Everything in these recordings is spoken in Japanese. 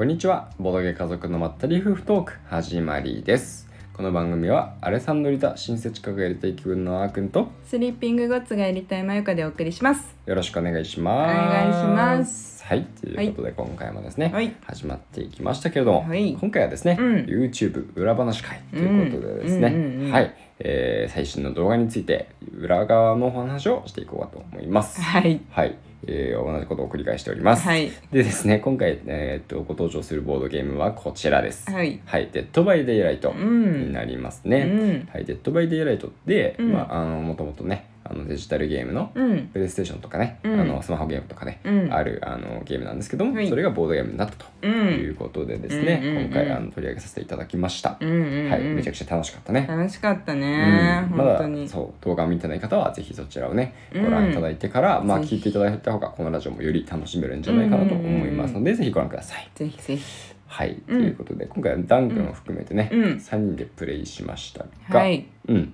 こんにちは。ボドゲ家族のまったり夫婦トーク始まりです。この番組はアレサンドリタ親切家がやりたい気分のあーくんとスリーピングゴッツがやりたいまゆかでお送りします。よろしくお願いします。お願いします。はい。ということで今回もですね、はい。始まっていきましたけれども、はい。今回はですね、うん。YouTube 裏話会ということでですね、うんうんうんうん。はい、えー最新の動画について裏側のお話をしていこうかと思います。はい。はい、えー同じことを繰り返しております。はい。でですね、今回、えーっとご登場するボードゲームはこちらです。はい。はい、 Dead by Daylight うん。になりますね。うん。はい、 Dead by Daylight って、うん。まあ、あの、もともとね、あのデジタルゲームの、うん。プレイステーションとかね、うんあのスマホゲームとかね、うんあるあのゲームなんですけども、はいそれがボードゲームになったとうんいうことでですね、うん今回あの取り上げさせていただきました。うんうんうん。はい、めちゃくちゃ楽しかったね。楽しかったね。うんまだ。そう動画を見てない方はぜひそちらをねうんご覧いただいてから、まあ聞いていただいた方がこのラジオもより楽しめるんじゃないかなと思いますので、ぜひご覧ください。ぜひぜひ。はい、ということで今回はダン君を含めてね、うん3人でプレイしましたが、はい。うん、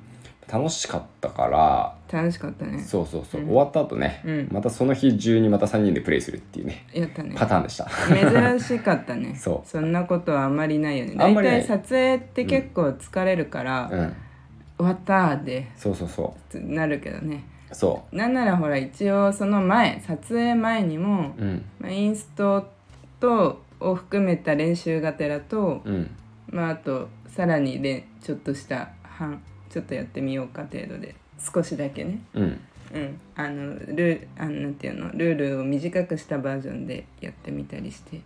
楽しかったから楽しかったね。そうそうそう、うん終わった後ね、うんまたその日中にまた3人でプレイするっていうねやったね。パターンでした。珍しかったね。そうそんなことはあんまりないよね。大あんまりない体撮影って結構疲れるから、うん、終わったーでそうそうそなるけどね。うそなんならほら一応その前撮影前にも、ううんまあ、インストとを含めた練習がてらと、うんまあ、あとさらにれちょっとした半ちょっとやってみようか程度で。少しだけね、うん。うん、あのルーあのていうの？ルールを短くしたバージョンでやってみたりして。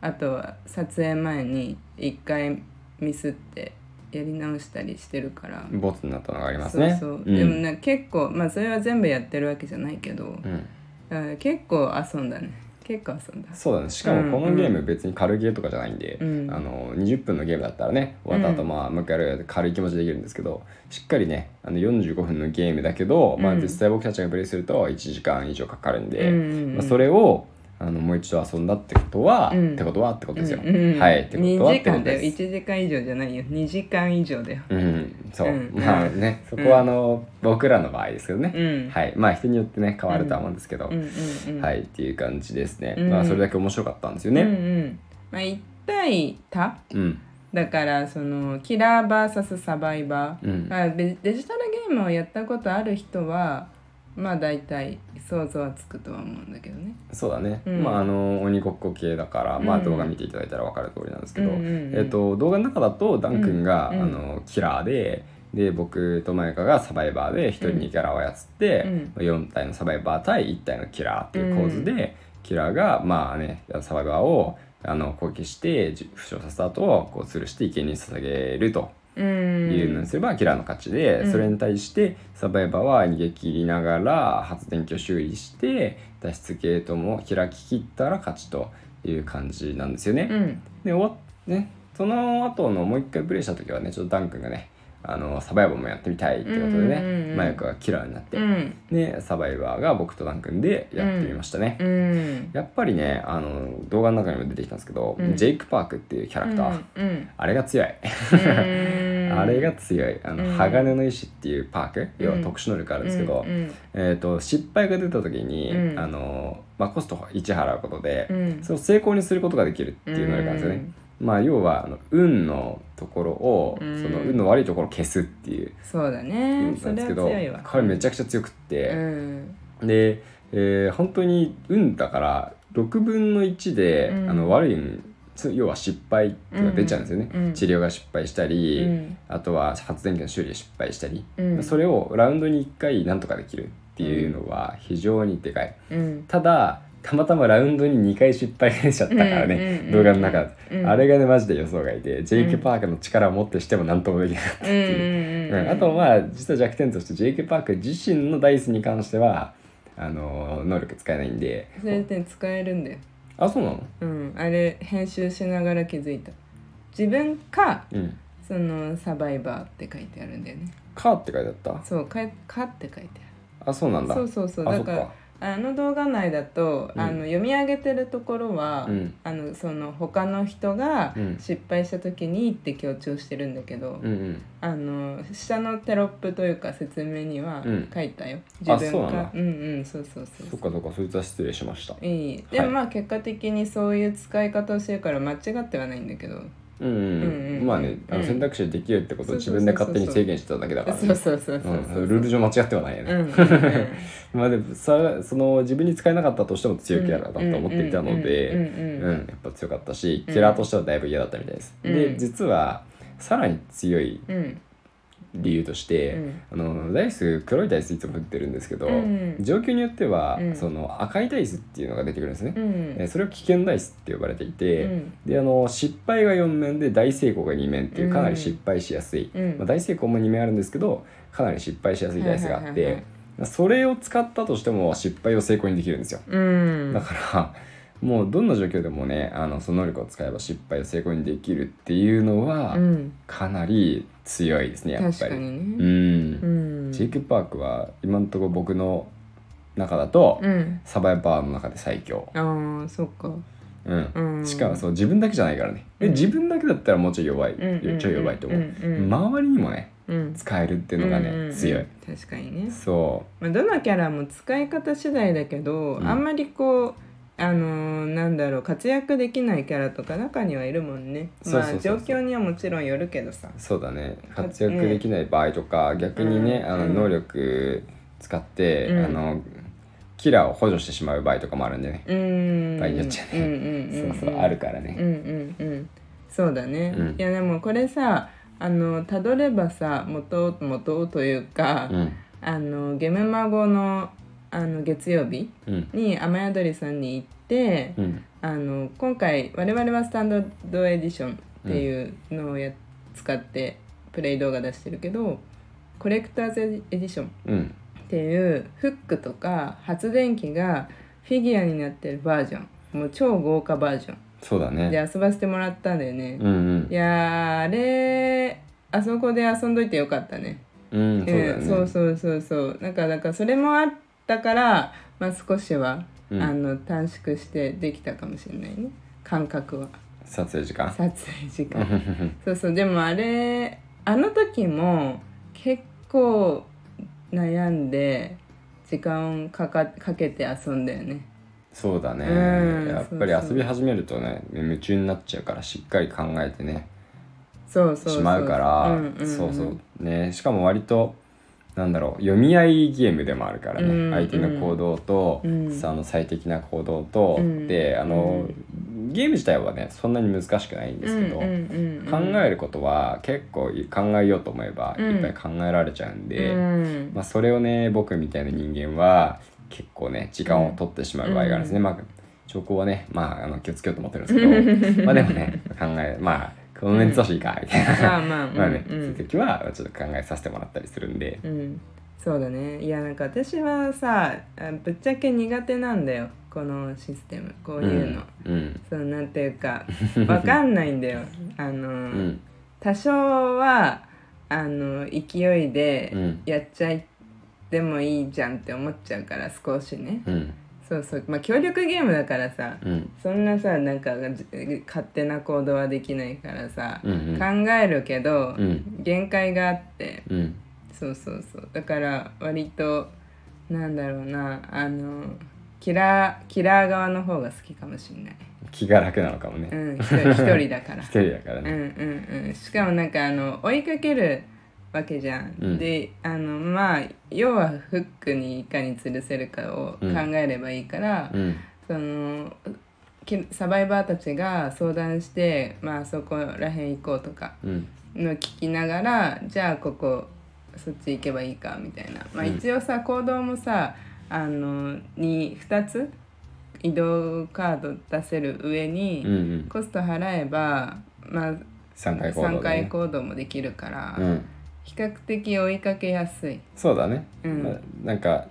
あとは撮影前に一回ミスってやり直したりしてるから。ボツになったのがありますね。そうそう、ん。でもな結構まあそれは全部やってるわけじゃないけど、うん。あ結構遊んだね結構遊んだ。そうだね。しかもこのゲーム別に軽ゲーとかじゃないんで、うん。あの20分のゲームだったらね終わった後うん。まあもう一回やる軽い気持ちでできるんですけどしっかりねあの45分のゲームだけど、まあ、うん。実際僕たちがプレイすると1時間以上かかるんで、うんうんうん。まあ、それをあのもう一度遊んだってことは、うん。ってことはってことですよ、うんうんはいってことは2ってこと時間だよです。1時間以上じゃないよ。2時間以上だよ。うんそう、うん。まあねそこはあの、僕らの場合ですけどね、うん。はい。まあ人によってね変わるとは思うんですけど、うん。うんうんはいっていう感じですね、うん。まあそれだけ面白かったんですようんうねん。まあ1対多？うん。だからそのキラー VS サバイバー、うん。まあ、デデジタルゲームをやったことある人はまあ大体想像はつくとは思うんだけどね。そうだね、うん。まああの鬼ごっこ系だから、まあうん動画見ていただいたら分かる通りなんですけど、うんうんうんえっと動画の中だとダン君が、うんあのキラーでで僕とマユカがサバイバーで1人にキャラを操って、4体のサバイバー対1体のキラーっていう構図で、キラーがまあねサバイバーをあの攻撃してじ負傷させた後をこう吊るして生贄に捧げると。うん。いうのにすればキラーの勝ちで、うん。それに対してサバイバーは逃げ切りながら発電機を修理して脱出ゲートも開ききったら勝ちという感じなんですよね。うん。で終わっねその後のもう一回プレイした時はねちょっとダン君がねあのサバイバーもやってみたいってことでうんうんうんうねん。マヤカがキラーになって、うん。でサバイバーが僕とダン君でやってみましたね。うん。やっぱりねあの動画の中にも出てきたんですけど、うん。ジェイク・パークっていうキャラクター、うんあれが強い。うん。あれが強い。あの、うん。鋼の石っていうパーク。要はうん特殊能力あるんですけど、うんうん。えー、と失敗が出た時に、うん。あのまあ、コスト1払うことで、うん。それを成功にすることができるっていう能力なんですよね。まあ、要はあの運のところを、うん。その運の悪いところを消すっていう。そうだ意ね。それは味なんですけど強いわ。これめちゃくちゃ強くって、うん。で、えー本当に運だから6分の1で、うん。あの悪い運つ要は失敗っていうのが出ちゃうんですよね、うん。治療が失敗したり、うん。あとは発電機の修理で失敗したり、うん。それをラウンドに1回なんとかできるっていうのは非常にでかい。うん。ただたまたまラウンドに2回失敗しちゃったからね、動画の中、うん。あれがねマジで予想外で、ジェイク・パークの力を持ってしても何ともできなかったっていう、あとまあ実は弱点としてジェイク・パーク自身のダイスに関してはあの能力使えないんで。それで使えるんだよ。あそうなの？うん。あれ編集しながら気づいた。自分かうん。そのサバイバーって書いてあるんだよね「カー」って書いてあった？そうかかって書いてあそうなんだ。あるそうそう。そうあだからそっかあの動画内だと、うん。あの読み上げてるところは、うん。あのその他の人がうん。失敗した時にって強調してるんだけど、うんうん。あの下のテロップというか説明にはうん。書いたよ、あ自分そううんうんそうそうそうそっかそっかそいつは失礼しました。いいでもまあ結果的にそういう使い方をしてるから間違ってはないんだけどうんまあねあうん。の選択肢できるってことを自分で勝手に制限してただけだから。ねそうそうそうそうそううんルール上間違ってはないよね、まあでもさその自分に使えなかったとしても強いキャラだと思っていたのでうんやっぱ強かったしキャラとしてはだいぶ嫌だったみたいです、うんで実はさらに強いうん理由として、あのダイス黒いダイスいつも振ってるんですけど、うん。状況によっては、うん。その赤いダイスっていうのが出てくるんですね、うん。えそれを危険ダイスって呼ばれていて、うん。であの失敗が4面で大成功が2面っていうかなり失敗しやすい、うん。まあ、大成功も2面あるんですけどかなり失敗しやすいダイスがあって、それを使ったとしても失敗を成功にできるんですよ、うん。だからもうどんな状況でもねあのその能力を使えば失敗を成功にできるっていうのは、うん。かなり強いですねやっぱり。確かにね。うん、うん。ジェイク・パークは今のところ僕の中だと、うん。サバイバーの中で最強。ああそっか。うん、うん。しかもそう自分だけじゃないからね、えうん。自分だけだったらもうちょい弱い、うんうんちょい弱いと思う、うんうん周りにもねうん。使えるっていうのがね、強い。確かにね、そまあ、どのキャラも使い方次第だけど、うん。あんまりこうあのーなんだろう活躍できないキャラとか中にはいるもんね。まあ状況にはもちろんよるけどさ。うそうだね。活躍できない場合とか、逆にね、うんうん。あの能力使って、うん。あのキラーを補助してしまう場合とかもあるんでね、うん。場合によっちゃね。そうそうあるからね、うんうんうん。そうだね、うん。いやでもこれさあのたどればさ元元というか、うん。あのゲムマゴのあの月曜日うん。に雨宿りさんに行って、うん。あの今回我々はスタンダードエディションっていうのをや、使ってプレイ動画出してるけどコレクターズエディションうん。っていうフックとか発電機がフィギュアになってるバージョン。もう超豪華バージョそうだね。ンで遊ばせてもらったんだよね、うんうん。いやーあれあそこで遊んどいてよかったね。うんそうね、うんそうそうそうそう。なんかだからそれもあったから、まあ、少しは、うん。あの短縮してできたかもしれないね。感覚は。撮影時間？撮影時間。そうそう。でもあれあの時も結構悩んで時間かかかけて遊んだよね。そうだね、うんやっぱり遊び始めるとね夢中になっちゃうからしっかり考えてね。そうそうしまうから。んんん。そうそう。ねしかも割となんだろう読み合いゲームでもあるからね、うん相手の行動と、うんの最適な行動と、うんであの、ゲーム自体はねそんなに難しくないんですけど、考えることは結構考えようと思えばうん。いっぱい考えられちゃうんで、うん。まあ、それをね僕みたいな人間は結構ね時間を取ってしまう場合があるんですね、まあ兆候はねまああの気をつけようと思ってるんですけど まあでもね考えまあこのメンツだしいいかみたいな、まあまあまあ。ね、うんうん。そういう時はちょっと考えさせてもらったりするんで、うん、そうだね。いやなんか私はさあぶっちゃけ苦手なんだよ。このシステム。こういうの、うんそのなんていうか わかんないんだよ。あの、うん。多少はあの勢いでうん。やっちゃいでもいいじゃんって思っちゃうから少しね。うんそうそう。まあ協力ゲームだからさうん。そんなさなんかじ勝手な行動はできないからさ、うんうん。考えるけど、うん。限界があって。うん。そうそうそう。だから割となんだろうなあのキラーキラー側の方が好きかもしれない。気が楽なのかもね。うん一人だから。一人だからうんねうんうん。しかもなんかあの追いかけるわけじゃん、うん。であのまあ要はフックにいかに吊るせるかを考えればいいから、うん。そのきサバイバーたちが相談してまあそこらへん行こうとかうん。の聞きながらじゃあここそっち行けばいいかみたいな、まあ、うん。一応さ行動もさあのに2つ移動カード出せる上に、うんうん。コスト払えば、まあ、3回行動3で、回ね、行動もできるから、うん比較的追いかけやすい。そうだね、うん。まあなんか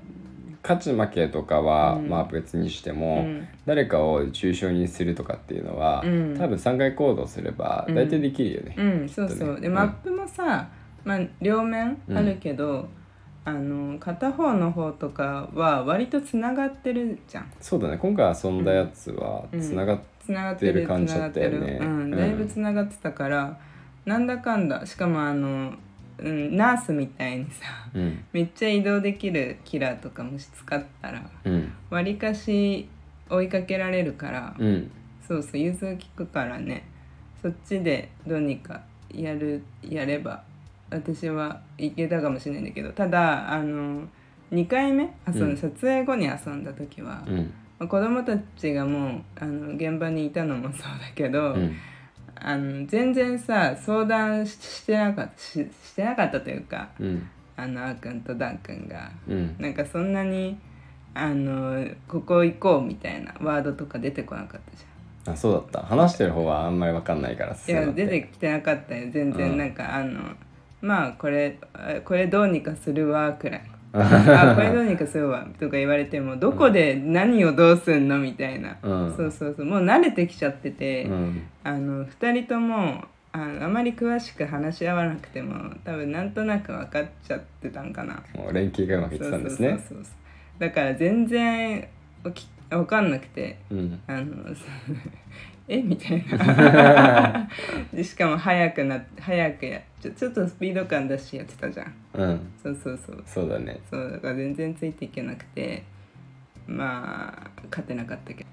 勝ち負けとかは、うん。まあ別にしてうも、ん。誰かを中傷にするとかっていうのは、うん。多分3回行動すればうん。大体できるよね、うん、そうそう、でマップもさ、まあ、両面あるけど、あの片方の方とかは割とつながってるじゃん。そうだね。今回遊んだやつはうん。つながってる感じだったよね。だいぶつながってたから、なんだかんだ。しかもあの、うん、ナースみたいにさうん。めっちゃ移動できるキラーとかもし使ったらうん。わりかし追いかけられるから、うん。そうそう融通きくからね。そっちでどうにかやるやれば私はいけたかもしれないんだけどただあの2回目遊ん、うん。撮影後に遊んだ時は、うん。まあ子供たちがもうあの現場にいたのもそうだけど、うんあの全然さ相談ししてなかったししてなかったというかうん。あのあーくんとダンくんがうん。なんかそんなにあのここ行こうみたいなワードとか出てこなかったじあそうだった。話してる方はあんまり分かんないからゃんいや出てきてなかったよ。全然、うん。なんかあのまあこれあこれどうにかするわくらいあ これどうにかするわとか言われてもどこで何をどうすんのみたいな、うん。そうそうそう。もう慣れてきちゃってて、うん。あの2人ともあのあまり詳しく話し合わなくても多分なんとなく分かっちゃってたんかな。もう連携がうまくいってたんですね。だから全然おき分かんなくてうん。あのえ？みたいな。でしかも早くな早くやちょちょっとスピード感出してやってたじゃん。うん。そうそうそう。そうだね。そうだから全然ついていけなくてまあ勝てなかったけど、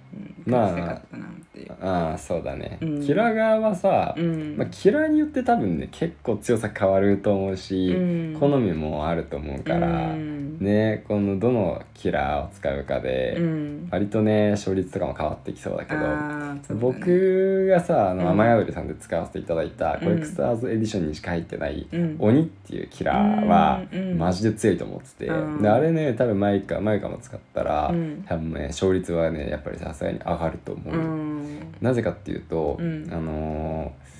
うん、まあ勝ちたかったなっていう、ああそうだね、うん。キラー側はさ、うん。まあ、キラーによって多分ね結構強さ変わると思うし、うん。好みもあると思うから、うん。ねこのどのキラーを使うかで、うん。割とね勝率とかも変わってきそうだけど、ね。僕がさあのうん。雨宿りさんで使わせていただいたうん。コレクターズエディションにしか入ってないうん。鬼っていうキラーはマジで強いと思ってて、うん。であれね多分マイカマイカも使ったら、うん多分ね勝率はねやっぱりさすがに上がると思う、うん。なぜかっていうと、うん。あのー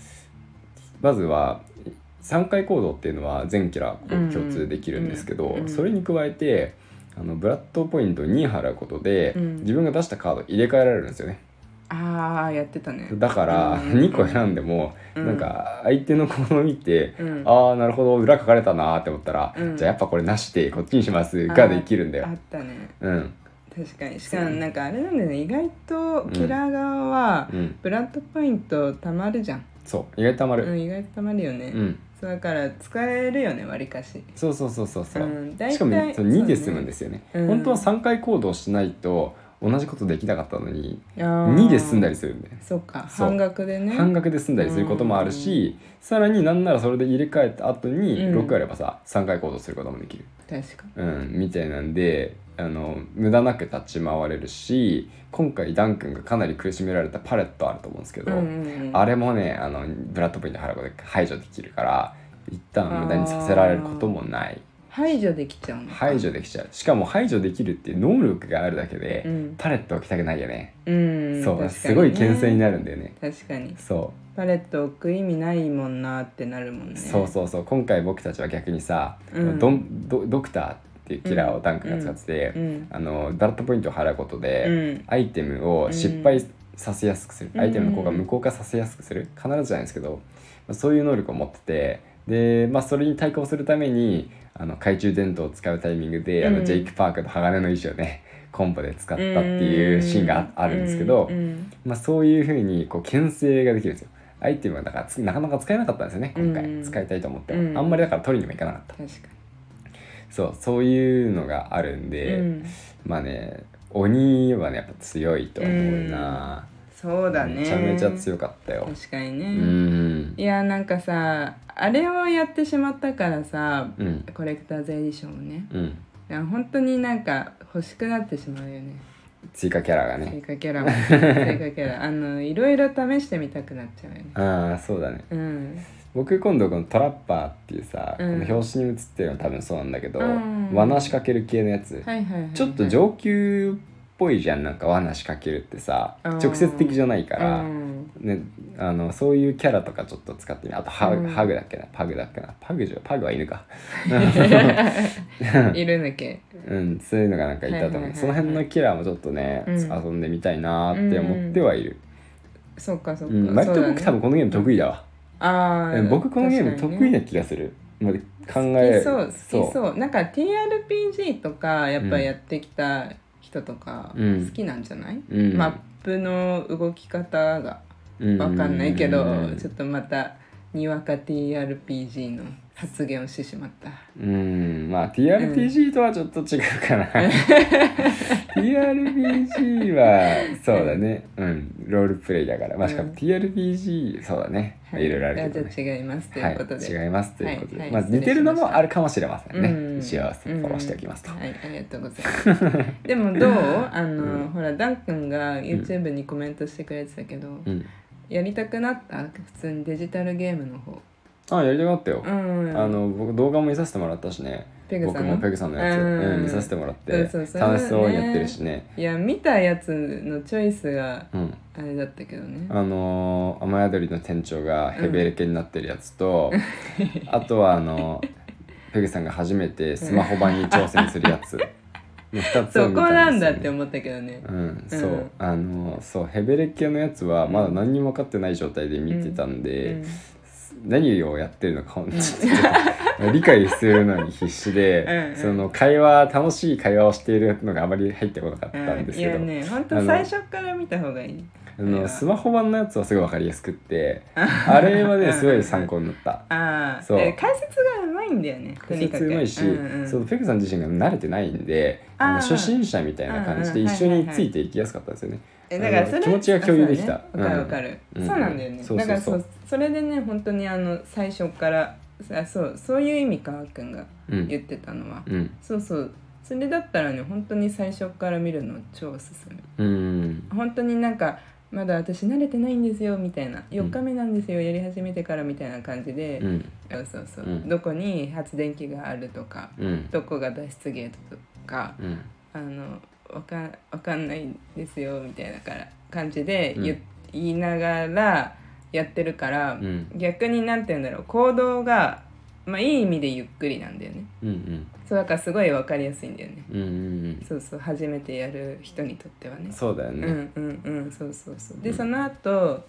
まずは3回行動っていうのは全キャラうん共通できるんですけど、うんそれに加えてあのブラッドポイントを2払うことで、うん。自分が出したカード入れ替えられるんですよね。ああやってたね。だからうん。2個選んでも、うん。なんか相手の行動を見て、うん。ああなるほど裏書かれたなーって思ったら、うん。じゃあやっぱこれなしでこっちにしますができるんだよ。あったね。うん確かに。しかもなんかあれなんだよね。意外とキラー側はうん。ブラッドポイントたまるじゃん、そう。意外とたまる。うん、意外とたまるよね、うん。そうだから使えるよねわりかし。そうそうそうそうそう、うん大体しかもそうそうね。2で済むんですよね。うん。本当は3回行動しないと同じことできなかったのに2 2で済んだりするんだよそっか。そう。半額でね。半額で済んだりすることもあるしさらになんならそれで入れ替えた後にうん。6あればさ3回行動することもできる。確かうんみたいなんであの無駄なく立ち回れるし今回ダン君がかなり苦しめられたパレットあると思うんですけど、あれもねあのブラッドポイント払うことで排除できるから一旦無駄にさせられることもない。排除できちゃう排除できちゃう。しかも排除できるっていう能力があるだけで、うん。パレット置きたくないよね、うんそう、ねすごい牽制になるんだよね。確かに。そパレット置く意味ないもんなってなるもんう、ね。そうそうそう。今回僕たちは逆にさ、うん。ドンドドクターっていうキラーをダンクが使ってて、うんあのダラットポイントを払うことで、うん。アイテムを失敗させやすくする、うん。アイテムの効果を無効化させやすくする。必ずじゃないですけど、まあそういう能力を持っててで、まあ、それに対抗するためにあの懐中電灯を使うタイミングで、あうん。のジェイク・パークの鋼の石をねコンボで使ったっていうシーンがああるんですけど、まあ、そういうふうにこう牽制ができるんですよ。アイテムはだからつなかなか使えなかったんですよね今回、うん。使いたいと思っても、うん。あんまりだから取りにもいかなかったそうそういうのがあるんで、うん。まあね鬼はねやっぱ強いと思うな、そうだね。めちゃめちゃ強かったよ。確かにうね、ん。いやなんかさあれをやってしまったからさうん。コレクターズエディションをね。うん。いや本当になんか欲しくなってしまうよね。追加キャラが追ね加キャラも。追加キャラ。あのいろいろ試してみたくなっちゃうよね。ああそうだね。うん僕今度このトラッパーっていうさ、うん。この表紙に写ってるの多分そうなんだけど、うん。罠仕掛ける系のやつ、はいはいはい、はい、ちょっと上級っぽいじゃん。なんか罠仕掛けるってさうん。直接的じゃないから、うん。ね、あのそういうキャラとかちょっと使ってみあとハグ,、うん。ハグだっけな？パグだっけな？パグじゃパグは犬か。いるんだっけ？うんそういうのがなんかいたと思う、はいはいはいはい。その辺のキャラもちょっとね、うん。遊んでみたいなーって思ってはいる、そうかそうか、うん割と僕多分このゲーム得意だわ、ああうん僕このゲーム得意な気がする、まで考えそう好きそう。なんか TRPG とかやっぱやってきた人とかうん。好きなんじゃない、うん。マップの動き方が分かんないけど、うん。ちょっとまたにわか TRPG の発言をしてしまった。うんまあ TRPG とはちょっと違うかな、TRPG はそうだね。うんロールプレイだから。まあしかもうん。TRPG そうだね、い、ろいろあるけど、ね、じゃあ違いますということで、はい、違いますということで、まあ似てるのもあるかもしれませんね、うん。一応フォローしておきますと、うん。はい。ありがとうございます。でもどう？あの、ほらダン君が YouTube にコメントしてくれてたけど、うん。やりたくなった？普通にデジタルゲームの方あやりたかったよ、うん。あの僕動画も見させてもらったしね。ペグさんの僕もペグさんのやつ、うん。うん見させてもらって。そうそうそれはね楽しそうにやってるしね。いや見たやつのチョイスがうん。あれだったけどね。あのー、雨宿りの店長がヘベレケになってるやつと、あとはあのペグさんが初めてスマホ版に挑戦するやつ。の2つを見そこなんだって思ったけどね。うん、そう、うんあのそう。ヘベレケのやつはまだ何にも分かってない状態で見てたんで、うん何をやってるのか理解するのに必死でうんうん。その会話楽しい会話をしているのがあまり入ってこなかったんですいけど、やね本当最初から見た方がいいあのスマホ版のやつはすごい分かりやすくって あれはねすごい参考になった。ああそう。で解説がうまいんだよねと解説うまいし、うんうんそのペグさん自身が慣れてないんであの初心者みたいな感じで一緒についていきやすかったですよね。えだからそれ気持ちが共有できた。あそうだね。わ、かるわかる、うんそうなんだよね、だからそうそれでね本当にあの最初からあそうそういう意味かあっくんがうん言ってたのは、うん。そうそう。それだったらね本当に最初から見るの超おすすめ。うん。本当になんかまだ私慣れてないんですよみたいな。4日目なんですよ、やり始めてからみたいな感じで、うん。そうそうそう、うん。どこに発電機があるとかうん。どこが脱出ゲートとかうん。あのわかんわかんないんですよみたいなから感じで言,、うん言いながらやってるから、うん。逆になんて言うんだろう行動がまあいい意味でゆっくりなんだよね。うんうん。そうだからすごいわかりやすいんだよね。うんうんそうそう初めてやる人にとってはね。そうだよね。うんうんうん。そうそうそう。で、その後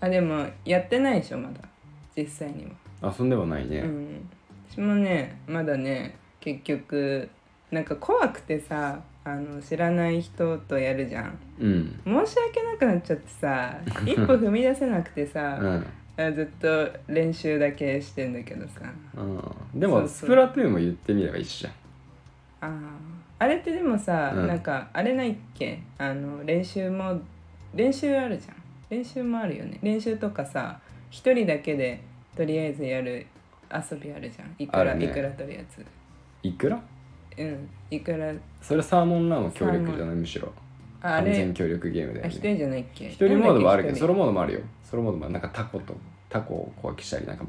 あでもやってないでしょまだ。実際には。遊んではないね。うん。私もねまだね結局なんか怖くてさあの知らない人とやるじゃん。うん。申し訳なくなっちゃってさ一歩踏み出せなくてさ、うん。あずっと練習だけしてんだけどさ。うん、でもそうそう。スプラトゥーンも言ってみれば一緒じゃん。あー。あれってでもさ、うん。なんかあれないっけ？あの練習も練習あるじゃん。練習もあるよね。練習とかさ一人だけでとりあえずやる遊びあるじゃん。いくら、あるね。いくら取るやついくら？うん。いくら。それサーモンランは協力じゃない？むしろ。ああれ完全協力ゲームだよね。あ一人じゃないっけ？一人モードもあるけど、ソそロモードもあるよ。ソロモードもなんかタコと、タコを攻撃したりなんか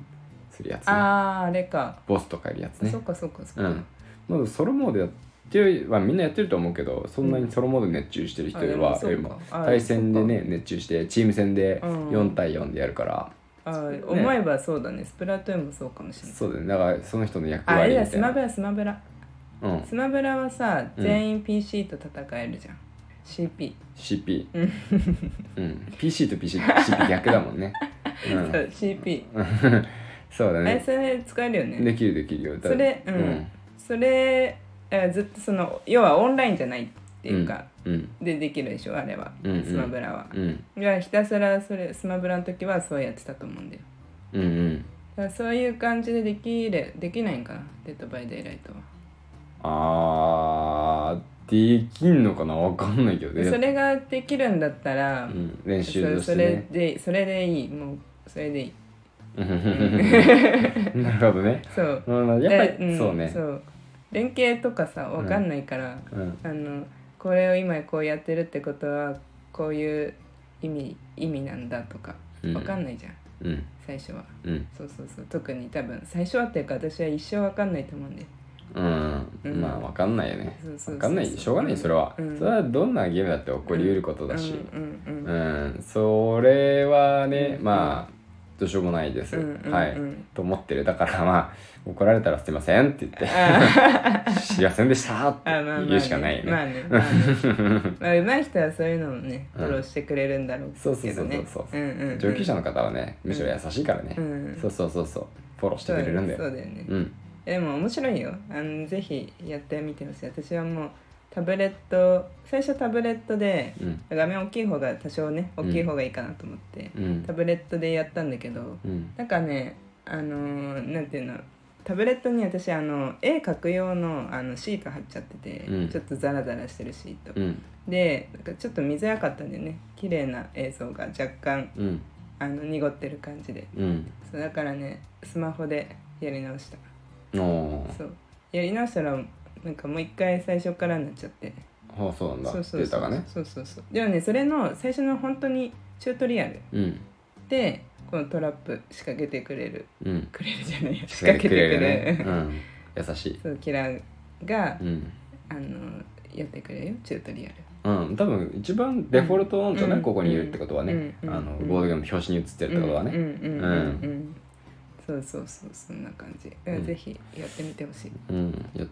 するやつ、ね。あああれか、ボスとかいるやつね。そ。っかそっかそっか、うん。まずソロモードやってる、まあみんなやってると思うけど、そんなにソロモード熱中してる人は、うか。よりもあ対戦でね、熱中して、チーム戦でうん。4対4でやるから、あー思えばそうだね。スプラトゥーンもそうかもしれない。そうだね。だからその人の役ああれ割みたいな。だスマブラスマブラ。うん。スマブラはさうん。全員 PC と戦えるじゃん、CP CP うん。うん、PC と PC, CP 逆だもんね、う、そうん CP そうだね。それ使えるよね。できるできるよ。だそれうん。それあずっとその要はオンラインじゃないっていうか、うんでできるでしょあれは、うんうん。スマブラは、うん。いやひたすらそれスマブラの時はそうやってたと思うんだよ。うんうん。だからそういう感じでできれできないんかなデッドバイデイライトは。あーできんのかなわかんないけどね。それができるんだったら、うん、練習とそそれしてね。でそれでいい。もうそれでいい。なるほどね、そう。うん、やっぱり、でんそうね。そう。連携とかさわかんないから、うん。あのこれを今こうやってるってことはこういう意味意味なんだとかうん。わかんないじゃん、うん。最初は。うん。そうそうそう。特に多分最初はっていうか私は一生わかんないと思うんでうん、うん。まあわかんないよね。そうそうそうそう。わかんない。しょうがないそれは、うん。それはどんなゲームだって起こりうることだし、うん。それはね、うん。まあどうしようもないです、はい。と思ってる。だからまあ怒られたらすいませんって言って。あすい ませんでしたって言うしかないよね,、まあね、ま上手い人はそういうのもね、うん。フォローしてくれるんだろうけどね。そうそうそうそうそう。うんうんうん。上級者の方はねむしろ優しいからね、うん。そうそうそうそう。フォローしてくれるんでそうだよね、うんでも面白いよ。あのぜひやってみてほしい。私はもうタブレット最初タブレットでうん。画面大きい方が多少ね大きい方がいいかなと思って、うん。タブレットでやったんだけどうん。なんかねあのーなんていうのタブレットに私あの絵描く用のあのシート貼っちゃってて、うん。ちょっとザラザラしてるシート、うん。でなんかちょっと見づらかったんでね。綺麗な映像が若干うん。あの濁ってる感じで。うん。そうだからねスマホでやり直したそう。やり直したらなんかもう一回最初からになっちゃって。ああそうなんだ。そうそうそう。データがね。そうそうそう。でもねそれの最初の本当にチュートリアル。うん。でこのトラップ仕掛けてくれる。うん。くれるじゃない。よ仕仕掛けてくれる。ねうん。優しい。そうキラーが、うん。あのやってくれるよチュートリアル。うん、多分一番デフォルトなんじゃない、うん。ここにいるってことはね、うん。あのうん。ボードゲームの表紙に写ってるってことはね、うん。うん。うん。うん、うん、そうそうそうそんな感じ、うん。ぜひやってみてほしい。うん、やっ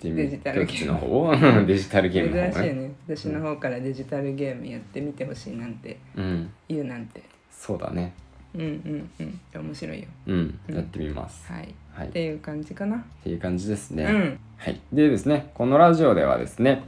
てみデジタルゲーム。デジタルゲーム珍しいね。私の方からデジタルゲームやってみてほしいなんてうん。言うなんて。そうだね。うんうんうん。面白いよ。うん、うんやってみます、はい、はい、っっていう感じかな。ていう感じですね、うん。はい、でですねこのラジオではですね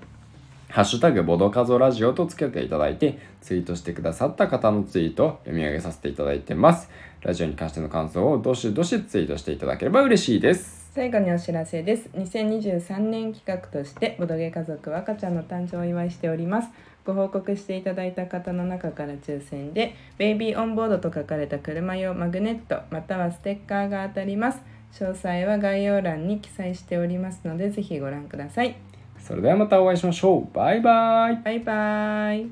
ハッシュタグボドカゾラジオとつけていただいてツイートしてくださった方のツイートを読み上げさせていただいてますラジオに関しての感想をどしどしツイートしていただければ嬉しいです。最後にお知らせです。2023年企画としてボドゲ家族は赤ちゃんの誕生をお祝いしております。ご報告していただいた方の中から抽選で「ベイビーオンボード」と書かれた車用マグネットまたはステッカーが当たります。詳細は概要欄に記載しておりますのでぜひご覧ください。それではまたお会いしましょう。バイバイ。バイバイ